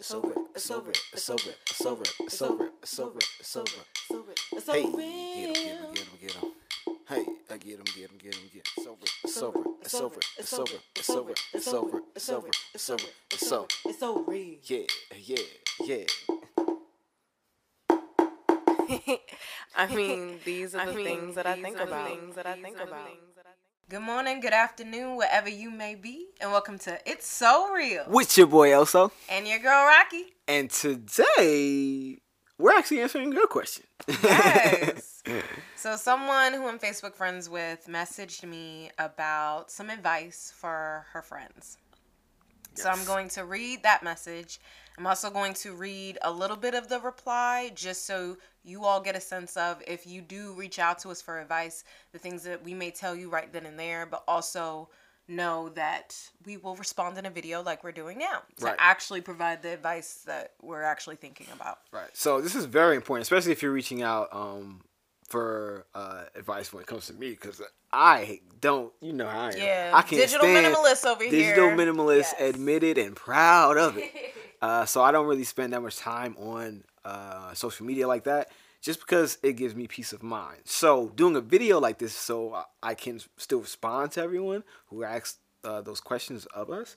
It's over. It's over. It's over. It's over. It's over. It's over. It's over. It's over. It's Hey, get him, get him, get him, get him. Hey, I get him, get him, get him, get him. It's over. It's over. It's over. It's over. It's over. It's over. It's over. It's over. It's over. It's over. Yeah, yeah, yeah. I mean, these are I the mean, things that I these think are the about. things that I think about. things that I think- Good morning, good afternoon, wherever you may be, and welcome to It's So Real. With your boy Oso. And your girl Rocky. And today, we're actually answering your question. Yes. so someone who I'm Facebook friends with messaged me about some advice for her friends. So I'm going to read that message. I'm also going to read a little bit of the reply just so you all get a sense of if you do reach out to us for advice, the things that we may tell you right then and there, but also know that we will respond in a video like we're doing now to Right. actually provide the advice that we're actually thinking about. Right. So this is very important, especially if you're reaching out um, for uh, advice when it comes to me, because I don't, you know how I am. Yeah, I can't digital stand minimalist over digital here. Digital minimalist, Yes. admitted and proud of it. uh, so I don't really spend that much time on uh, social media like that, just because it gives me peace of mind. So doing a video like this, so I- can still respond to everyone who asks uh, those questions of us,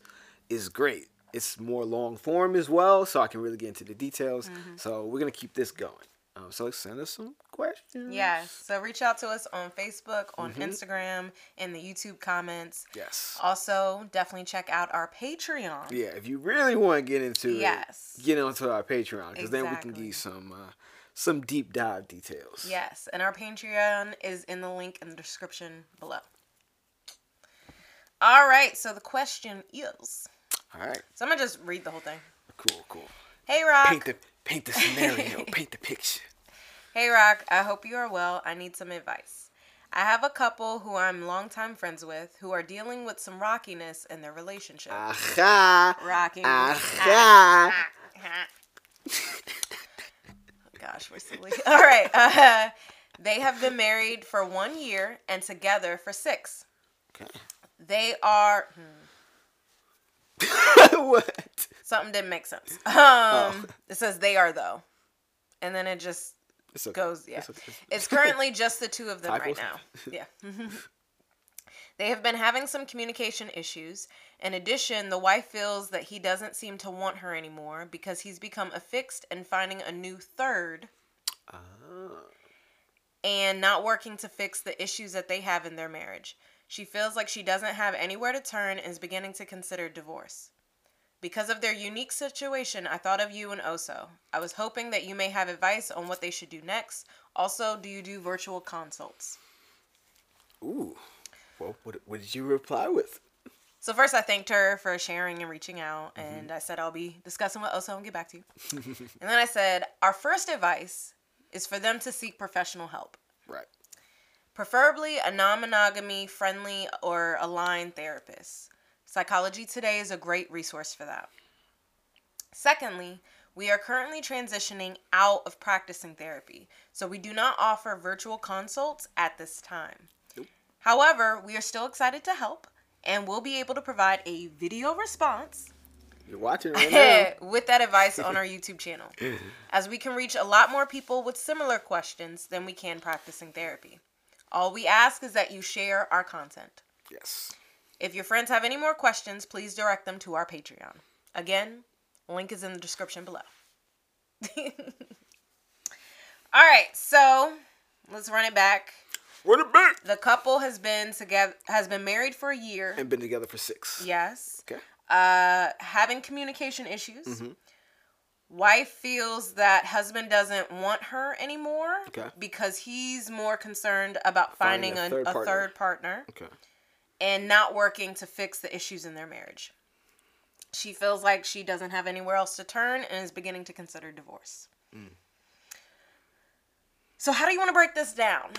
is great. It's more long form as well, so I can really get into the details. Mm-hmm. So we're gonna keep this going. Um, so send us some questions. Yes. So reach out to us on Facebook, on Mm-hmm. Instagram, in the YouTube comments. Yes. Also, definitely check out our Patreon. Yeah, if you really want to get into Yes. it, get onto our Patreon because then we can give you some uh, some deep dive details. Yes. And our Patreon is in the link in the description below. All right. So the question is All right. so I'm to just read the whole thing. Cool. Cool. Hey, Rock. Paint the paint the scenario. paint the picture. Hey, Rock, I hope you are well. I need some advice. I have a couple who I'm longtime friends with who are dealing with some rockiness in their relationship. Aha. Rocking. Aha. Gosh, we're silly. All right. Uh, they have been married for one year and together for six. Okay. They are. hmm, what? something didn't make sense. Um, Oh. It says they are, though. And then it just It's okay. goes, yeah. It's okay. It's currently just the two of them right now. Yeah. They have been having some communication issues. In addition, the wife feels that he doesn't seem to want her anymore because he's become affixed and finding a new third Oh. and not working to fix the issues that they have in their marriage. She feels like she doesn't have anywhere to turn and is beginning to consider divorce. Because of their unique situation, I thought of you and Oso. I was hoping that you may have advice on what they should do next. Also, do you do virtual consults? Ooh. Well, what, what did you reply with? So first, I thanked her for sharing and reaching out, mm-hmm. and I said I'll be discussing with Oso and get back to you. and then I said our first advice is for them to seek professional help. Right. preferably a non monogamy friendly or aligned therapist. Psychology Today is a great resource for that. Secondly, we are currently transitioning out of practicing therapy, so we do not offer virtual consults at this time. However, we are still excited to help and we'll be able to provide a video response You're watching right now. with that advice on our YouTube channel, as we can reach a lot more people with similar questions than we can practicing therapy. All we ask is that you share our content. yes. If your friends have any more questions, please direct them to our Patreon. Again, link is in the description below. All right, so let's run it back. Run it back. The couple has been together has been married for a year. And been together for six. Yes. Okay. uh, having communication issues. Mm-hmm. Wife feels that husband doesn't want her anymore Okay. because he's more concerned about finding, Finding a third a partner. third partner Okay. and not working to fix the issues in their marriage. She feels like she doesn't have anywhere else to turn and is beginning to consider divorce. Mm. So, how do you want to break this down?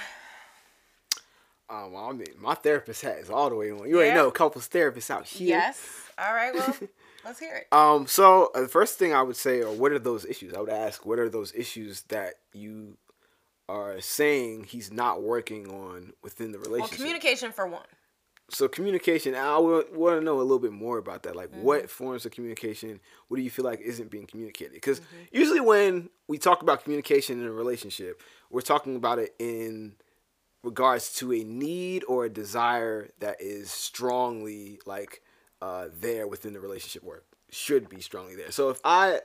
Um, I mean, my therapist has all the way on. You Yeah? know couples therapists out here. Yes. All right. Well, let's hear it. Um. So uh, the first thing I would say, or what are those issues? I would ask, what are those issues that you are saying he's not working on within the relationship? Well, communication for one. so communication. I want to know a little bit more about that. Like, Mm-hmm. what forms of communication? What do you feel like isn't being communicated? Because Mm-hmm. usually when we talk about communication in a relationship, we're talking about it in regards to a need or a desire that is strongly like uh, there within the relationship, work should be strongly there. So if I,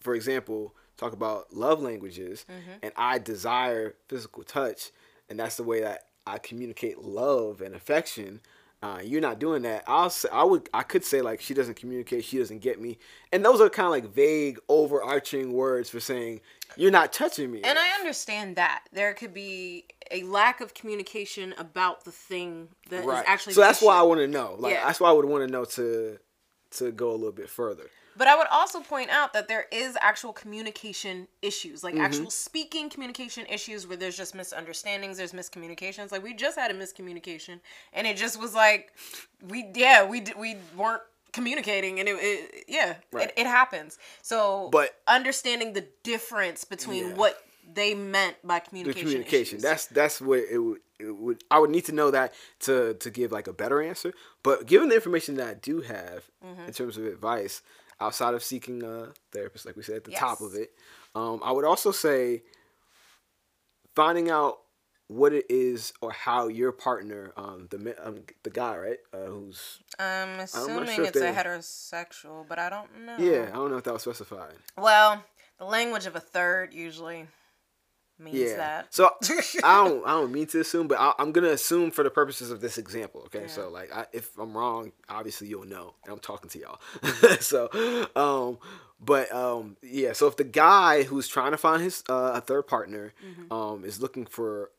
for example, talk about love languages, and I desire physical touch, and that's the way that I communicate love and affection. Uh, you're not doing that. I'll say, I would I could say like she doesn't communicate, she doesn't get me, and those are kind of like vague, overarching words for saying you're not touching me. And I understand that there could be a lack of communication about the thing that is right. actually. so that's why I want to know. Like Yeah. that's why I would want to know to to go a little bit further. But I would also point out that there is actual communication issues, Mm-hmm. like actual speaking communication issues where there's just misunderstandings, there's miscommunications. Like we just had a miscommunication, and it just was like we yeah we we weren't communicating, and it, it yeah Right. it, it happens. So But- understanding the difference between Yeah. what they meant by the communication. communication. issues. That's that's what it would, it would. I would need to know that to to give like a better answer. But given the information that I do have Mm-hmm. in terms of advice, outside of seeking a therapist, like we said at the top of it, um, I would also say finding out what it is or how your partner, um, the um, the guy, right, uh, who's I'm assuming sure it's a heterosexual, but I don't know. yeah, I don't know if that was specified. Well, the language of a third usually means Yeah. that. So I don't I don't mean to assume, but I, I'm gonna assume for the purposes of this example. Okay, so like I, if I'm wrong, obviously you'll know. And I'm talking to y'all. so, um, but um, yeah. So if the guy who's trying to find his uh, a third partner, Mm-hmm. um, is looking for.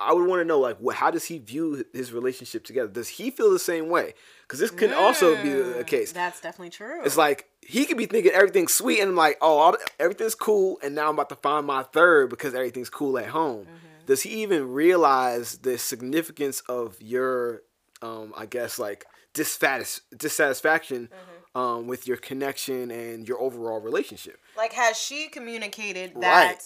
I would want to know, like, what? How does he view his relationship together? Does he feel the same way? Because this could also be the the case. That's definitely true. It's like he could be thinking everything's sweet, and I'm like, oh, all, everything's cool, and now I'm about to find my third because everything's cool at home. Does he even realize the significance of your, um, I guess, like dissatis- dissatisfaction um, with your connection and your overall relationship? like has she communicated that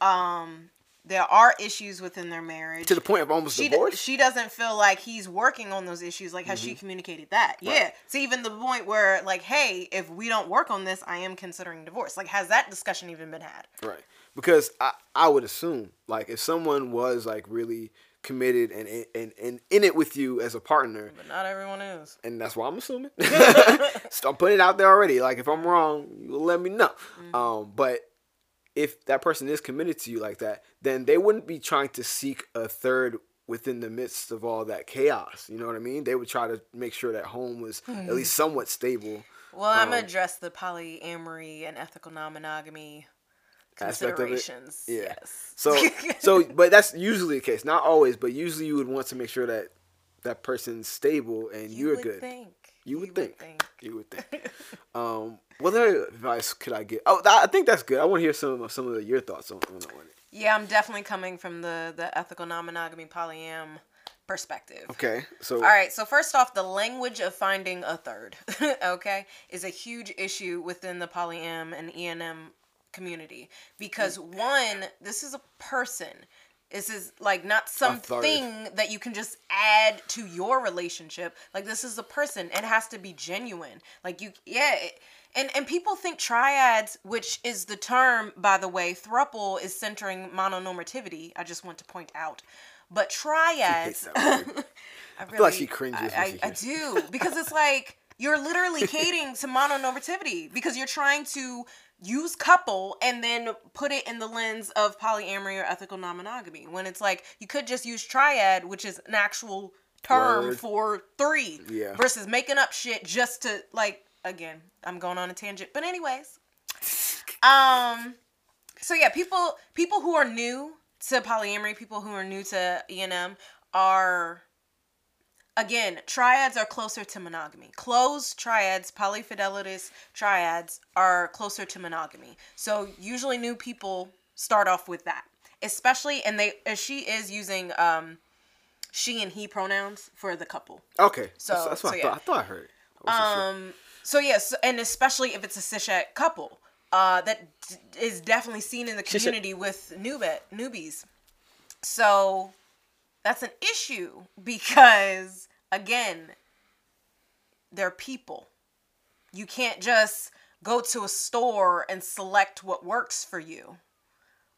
um there are issues within their marriage? To the point of almost she, d- divorce. she doesn't feel like he's working on those issues. Like, has she communicated that? Yeah. So even the point where, like, hey, if we don't work on this, I am considering divorce. Like, has that discussion even been had? Right. Because I, I would assume like if someone was like really committed and and, and in it with you as a partner, But not everyone is. and that's why I'm assuming. so I'm putting it out there already. Like if I'm wrong, you'll let me know. Um, but if that person is committed to you like that, then they wouldn't be trying to seek a third within the midst of all that chaos. You know what I mean? They would try to make sure that home was at least somewhat stable. Well, I'm Um, gonna address the polyamory and ethical non-monogamy Aspect of it? considerations. Yeah. Yes. So so but that's usually the case. Not always, but usually you would want to make sure that that person's stable and you you're would good. think. You would think. You would think. um, what other advice could I get? Oh, I think that's good. I want to hear some of some of your thoughts on, on, on it. Yeah, I'm definitely coming from the the ethical non-monogamy polyam perspective. Okay, so All right, so first off, the language of finding a third, okay, is a huge issue within the polyam and ENM community because one, this is a person. This is like not something that you can just add to your relationship. Like this is a person. It has to be genuine. Like you, yeah. It, and and people think triads, which is the term, by the way, thruple is centering mononormativity. I just want to point out, but triads. that word. I, feel like she cringes I, I, I do because it's like you're literally catering to mononormativity because you're trying to use couple and then put it in the lens of polyamory or ethical non-monogamy when it's like you could just use triad which is an actual term Word. for three Yeah. versus making up shit just to like again i'm going on a tangent but anyways um so yeah people people who are new to polyamory people who are new to enm are again triads are closer to monogamy closed triads polyfidelitous triads are closer to monogamy so usually new people start off with that especially and they as she is using um she and he pronouns for the couple okay, So- that's, that's what so I yeah. thought. I thought I heard. I wasn't sure. um so yes and especially if it's a cishet couple uh that d- is definitely seen in the Cishet. community with newbie newbies so that's an issue because again, they're people. You can't just go to a store and select what works for you.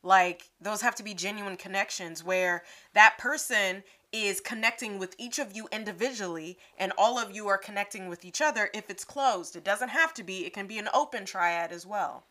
Like, those have to be genuine connections where that person is connecting with each of you individually and all of you are connecting with each other if it's closed. It doesn't have to be, it can be an open triad as well.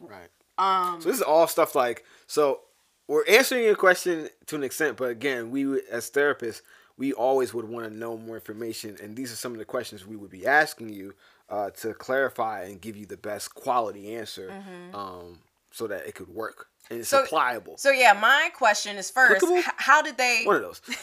Right. Um, So this is all stuff like so. We're answering your question to an extent, but again, we as therapists, we always would want to know more information, and these are some of the questions we would be asking you uh, to clarify and give you the best quality answer, um, so that it could work and it's Mm-hmm. So- applicable. So yeah, my question is first: h- How did they? One of those.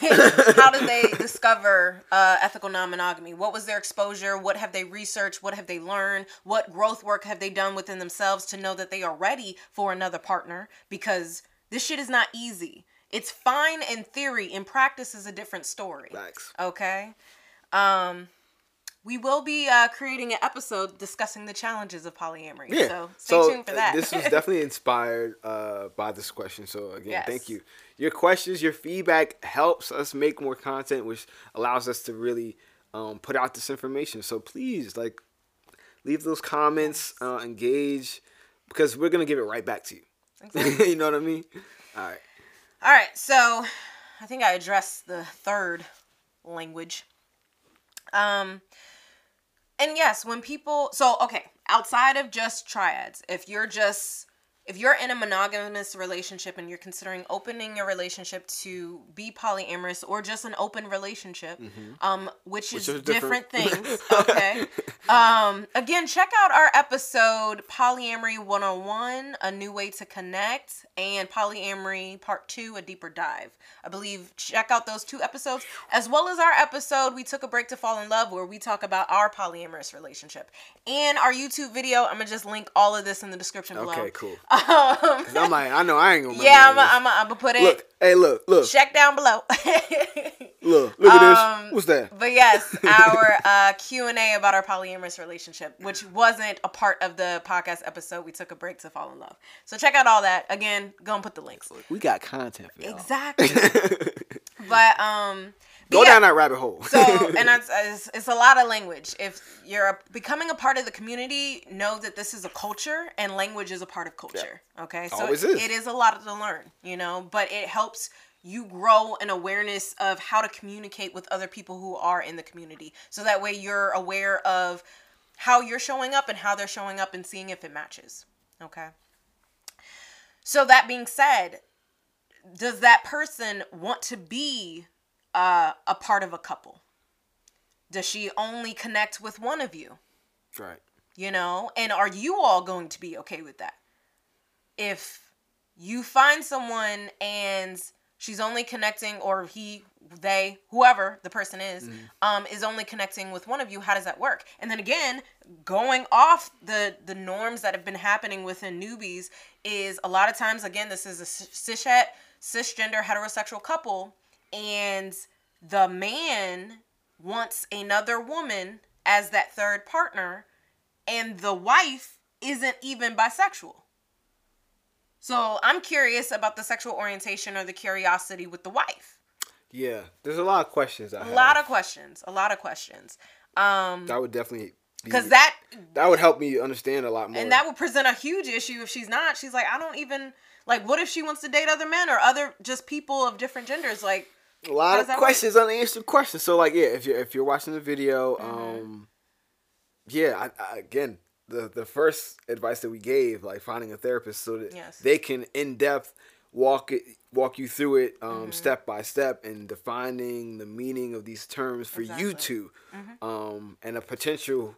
how did they discover uh, ethical non-monogamy? What was their exposure? What have they researched? What have they learned? What growth work have they done within themselves to know that they are ready for another partner? Because this shit is not easy. It's fine in theory. In practice, is a different story. Facts. Okay. Um, we will be uh, creating an episode discussing the challenges of polyamory. Yeah. So stay tuned for uh, that. this was definitely inspired uh, by this question. So again, Yes. thank you. Your questions, your feedback helps us make more content, which allows us to really um, put out this information. So please, like, leave those comments, uh, engage, because we're gonna give it right back to you. Exactly. you know what I mean? All right. All right, so I think I addressed the third language. Um and yes, when people so okay, outside of just triads, if you're just if you're in a monogamous relationship and you're considering opening your relationship to be polyamorous or just an open relationship, um, which is is different, different. things, okay? um, again, check out our episode Polyamory 101, A New Way to Connect, and Polyamory Part 2, A Deeper Dive. I believe check out those two episodes, as well as our episode We Took a Break to Fall in Love, where we talk about our polyamorous relationship. And our YouTube video, I'm gonna just link all of this in the description below. Okay, cool. Um, 'Cause I'm like, I know I ain't gonna yeah, I'm this. gonna put it. Look, hey, look, look, Check down below. look, look at Um, this. What's that? But yes, our uh, Q and A about our polyamorous relationship, which wasn't a part of the podcast episode, we took a break to fall in love. So check out all that. Again, go and put the links. We got content for y'all. Exactly. but um, Go yeah, down that rabbit hole. So and it's, it's a lot of language. If you're a, becoming a part of the community, know that this is a culture and language is a part of culture. Okay, so Always is. it is a lot to learn, you know, but it helps you grow an awareness of how to communicate with other people who are in the community. So that way you're aware of how you're showing up and how they're showing up and seeing if it matches. Okay. So that being said, does that person want to be uh, a part of a couple? Does she only connect with one of you? right. You know, and are you all going to be okay with that? If you find someone and she's only connecting, or he, they, whoever the person is, um, is only connecting with one of you, how does that work? And then again, going off the the norms that have been happening within newbies is a lot of times again this is a cishet cisgender heterosexual couple and the man wants another woman as that third partner and the wife isn't even bisexual so i'm curious about the sexual orientation or the curiosity with the wife Yeah, there's a lot of questions. I a have. lot of questions a lot of questions um that would definitely because that that would help me understand a lot more. and that would present a huge issue if she's not she's like i don't even like what if she wants to date other men or other just people of different genders like a lot of that work? questions, unanswered questions. So like, yeah, if you're if you're watching the video, Mm-hmm. um, yeah, I, I, again, the the first advice that we gave, like finding a therapist, so that Yes. they can in depth walk it walk you through it um, Mm-hmm. step by step and defining the meaning of these terms for you Exactly. Mm-hmm. two um, and a potential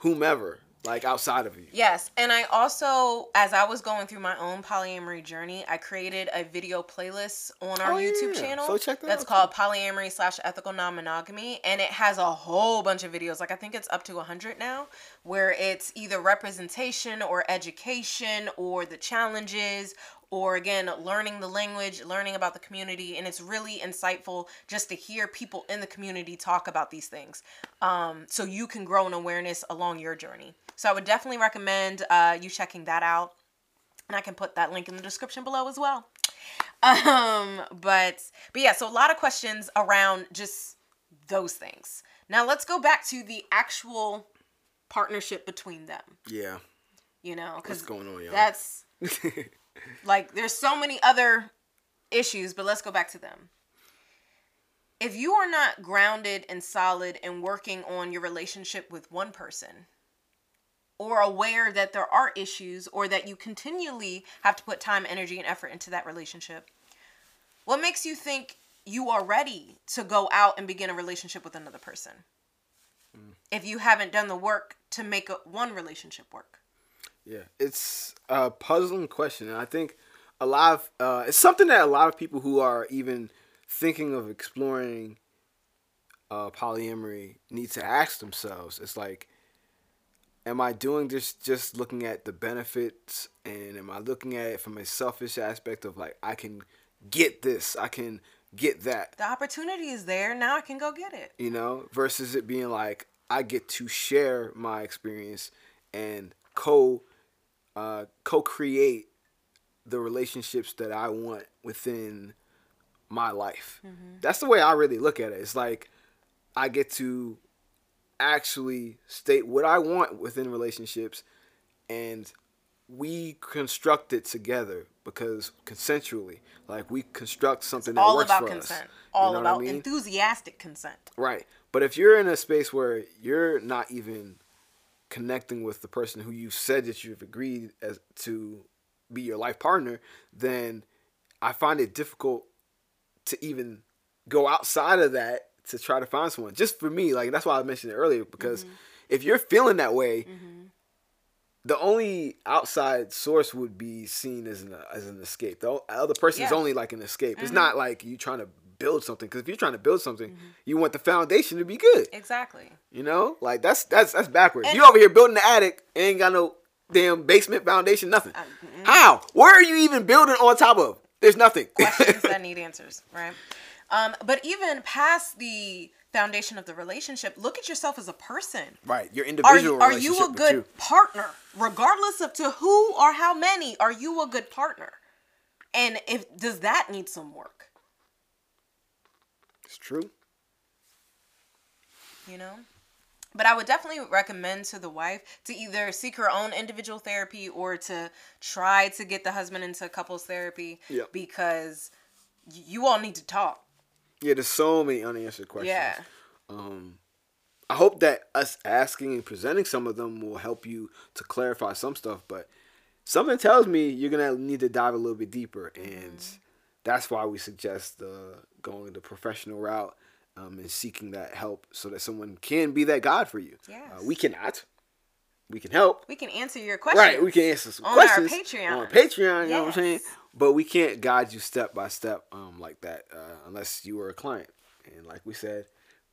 whomever like outside of you. Yes, and I also, as I was going through my own polyamory journey, I created a video playlist on our Oh, YouTube yeah. channel. So check that That's called polyamory slash ethical non-monogamy, and it has a whole bunch of videos. Like I think it's up to hundred now, where it's either representation or education or the challenges or again learning the language learning about the community and it's really insightful just to hear people in the community talk about these things um, so you can grow an awareness along your journey so i would definitely recommend uh, you checking that out and i can put that link in the description below as well um but but yeah so a lot of questions around just those things. Now let's go back to the actual partnership between them. Yeah. You know, because going on, y'all? that's like there's so many other issues, but let's go back to them. If you are not grounded and solid and working on your relationship with one person, or aware that there are issues, or that you continually have to put time, energy, and effort into that relationship, what makes you think you are ready to go out and begin a relationship with another person? If you haven't done the work to make a, one relationship work. Yeah, it's a puzzling question, and I think a lot of uh, it's something that a lot of people who are even thinking of exploring uh, polyamory need to ask themselves. It's like, am I doing this just looking at the benefits, and am I looking at it from a selfish aspect of like I can get this, I can get that, The opportunity is there. Now I can go get it. you know, versus it being like I get to share my experience and co uh, co-create the relationships that I want within my life. That's the way I really look at it. It's like I get to actually state what I want within relationships and we construct it together because consensually like we construct something that All works about for consent. us. All You know I about mean? enthusiastic consent. Right. But if you're in a space where you're not even connecting with the person who you said that you've agreed as to be your life partner, then I find it difficult to even go outside of that to try to find someone. Just for me, like that's why I mentioned it earlier because mm-hmm. if you're feeling that way, mm-hmm. the only outside source would be seen as an as an escape. The other person is Yeah. only like an escape. It's not mm-hmm. like you trying to build something because if you're trying to build something, you want the foundation to be good. Exactly. You know, like that's that's that's backwards. And- you over here building the attic, ain't got no damn basement foundation, nothing. Uh, How? Where are you even building on top of? There's nothing. Questions that need answers, right? Um, but even past the foundation of the relationship, look at yourself as a person. right, your Are, individual. are you a good you. partner? Regardless of to who or how many, are you a good partner? And if does that need some work? It's true. you know but i would definitely recommend to the wife to either seek her own individual therapy or to try to get the husband into couples therapy Yep. because you all need to talk Yeah, there's so many unanswered questions. yeah Um, I hope that us asking and presenting some of them will help you to clarify some stuff, but something tells me you're gonna need to dive a little bit deeper, and that's why we suggest uh, going the professional route um, and seeking that help so that someone can be that God for you. Yes. Uh, we cannot. We can help. we can answer your questions. Right, we can answer some On our questions Patreon. on Patreon. You know what I'm saying? But we can't guide you step by step um, like that uh, unless you were a client. And like we said,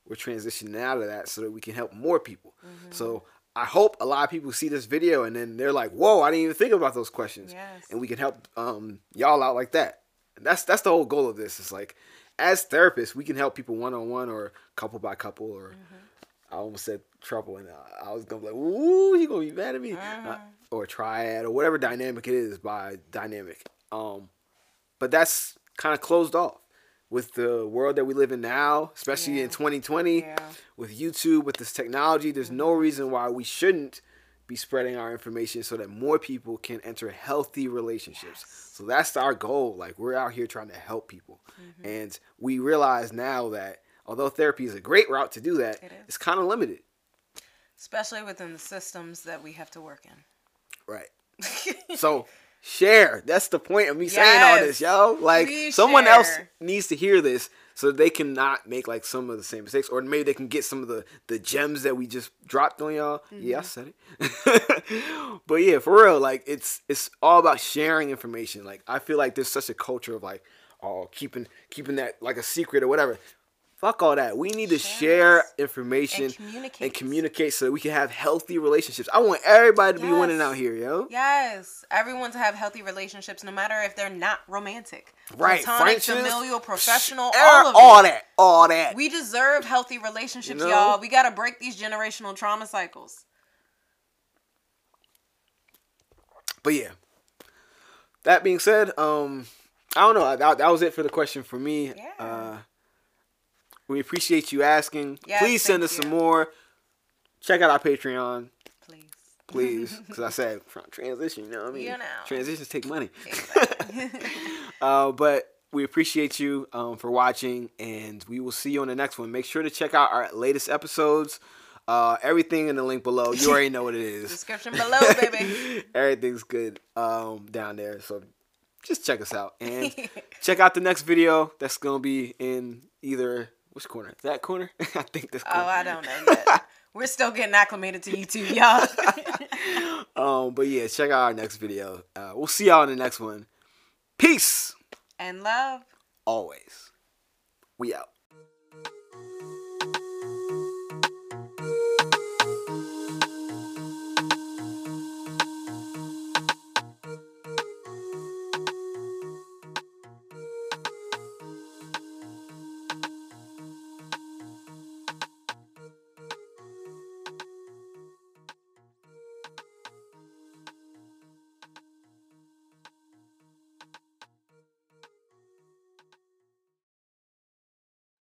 we're transitioning out of that so that we can help more people. Mm-hmm. So I hope a lot of people see this video and then they're like, "Whoa, I didn't even think about those questions." Yes. And we can help um, y'all out like that. And that's that's the whole goal of this. It's like as therapists, we can help people one on one or couple by couple or Mm-hmm. I almost said trouble, and I was gonna be like, "Ooh, you gonna be mad at me?" Uh, or triad, or whatever dynamic it is by dynamic. Um, but that's kind of closed off with the world that we live in now, especially in 2020, Yeah. with YouTube, with this technology. There's no reason why we shouldn't be spreading our information so that more people can enter healthy relationships. So that's our goal. Like we're out here trying to help people, and we realize now that although therapy is a great route to do that, It it's kind of limited. especially within the systems that we have to work in Right. So share. That's the point of me saying all this, Yes. yo. Like Please someone else needs to hear this so they can not make like some of the same mistakes, or maybe they can get some of the the gems that we just dropped on y'all. Yeah, I Mm-hmm. said it. but yeah, for real, like it's it's all about sharing information. Like I feel like there's such a culture of like oh keeping keeping that like a secret or whatever. Fuck all that. We need to share Yes. information And communicate. and communicate so that we can have healthy relationships. I want everybody to be winning out here, yo. Yes, everyone to have healthy relationships, no matter if they're not romantic, Right, platonic, familial, professional, sh- all of all it. that, all that. We deserve healthy relationships, You know? y'all. We gotta break these generational trauma cycles. but yeah. That being said, um, I don't know. That, that was it for the question for me. Yeah. Uh, We appreciate you asking. Yes, Please send us some more. Check out our Patreon, Please. please, because I said from transition. You know what I mean? You know. Transitions take money. Exactly. Uh, but we appreciate you um, for watching, and we will see you on the next one. Make sure to check out our latest episodes. Uh, everything in the link below. You already know what it is. Description below, baby. Everything's good um, down there. So just check us out and check out the next video. That's gonna be in either which corner? That corner? I think this Oh. I don't know yet. We're still getting acclimated to YouTube, y'all. um, but yeah, check out our next video. Uh, we'll see y'all in the next one. Peace. and love. Always. We out.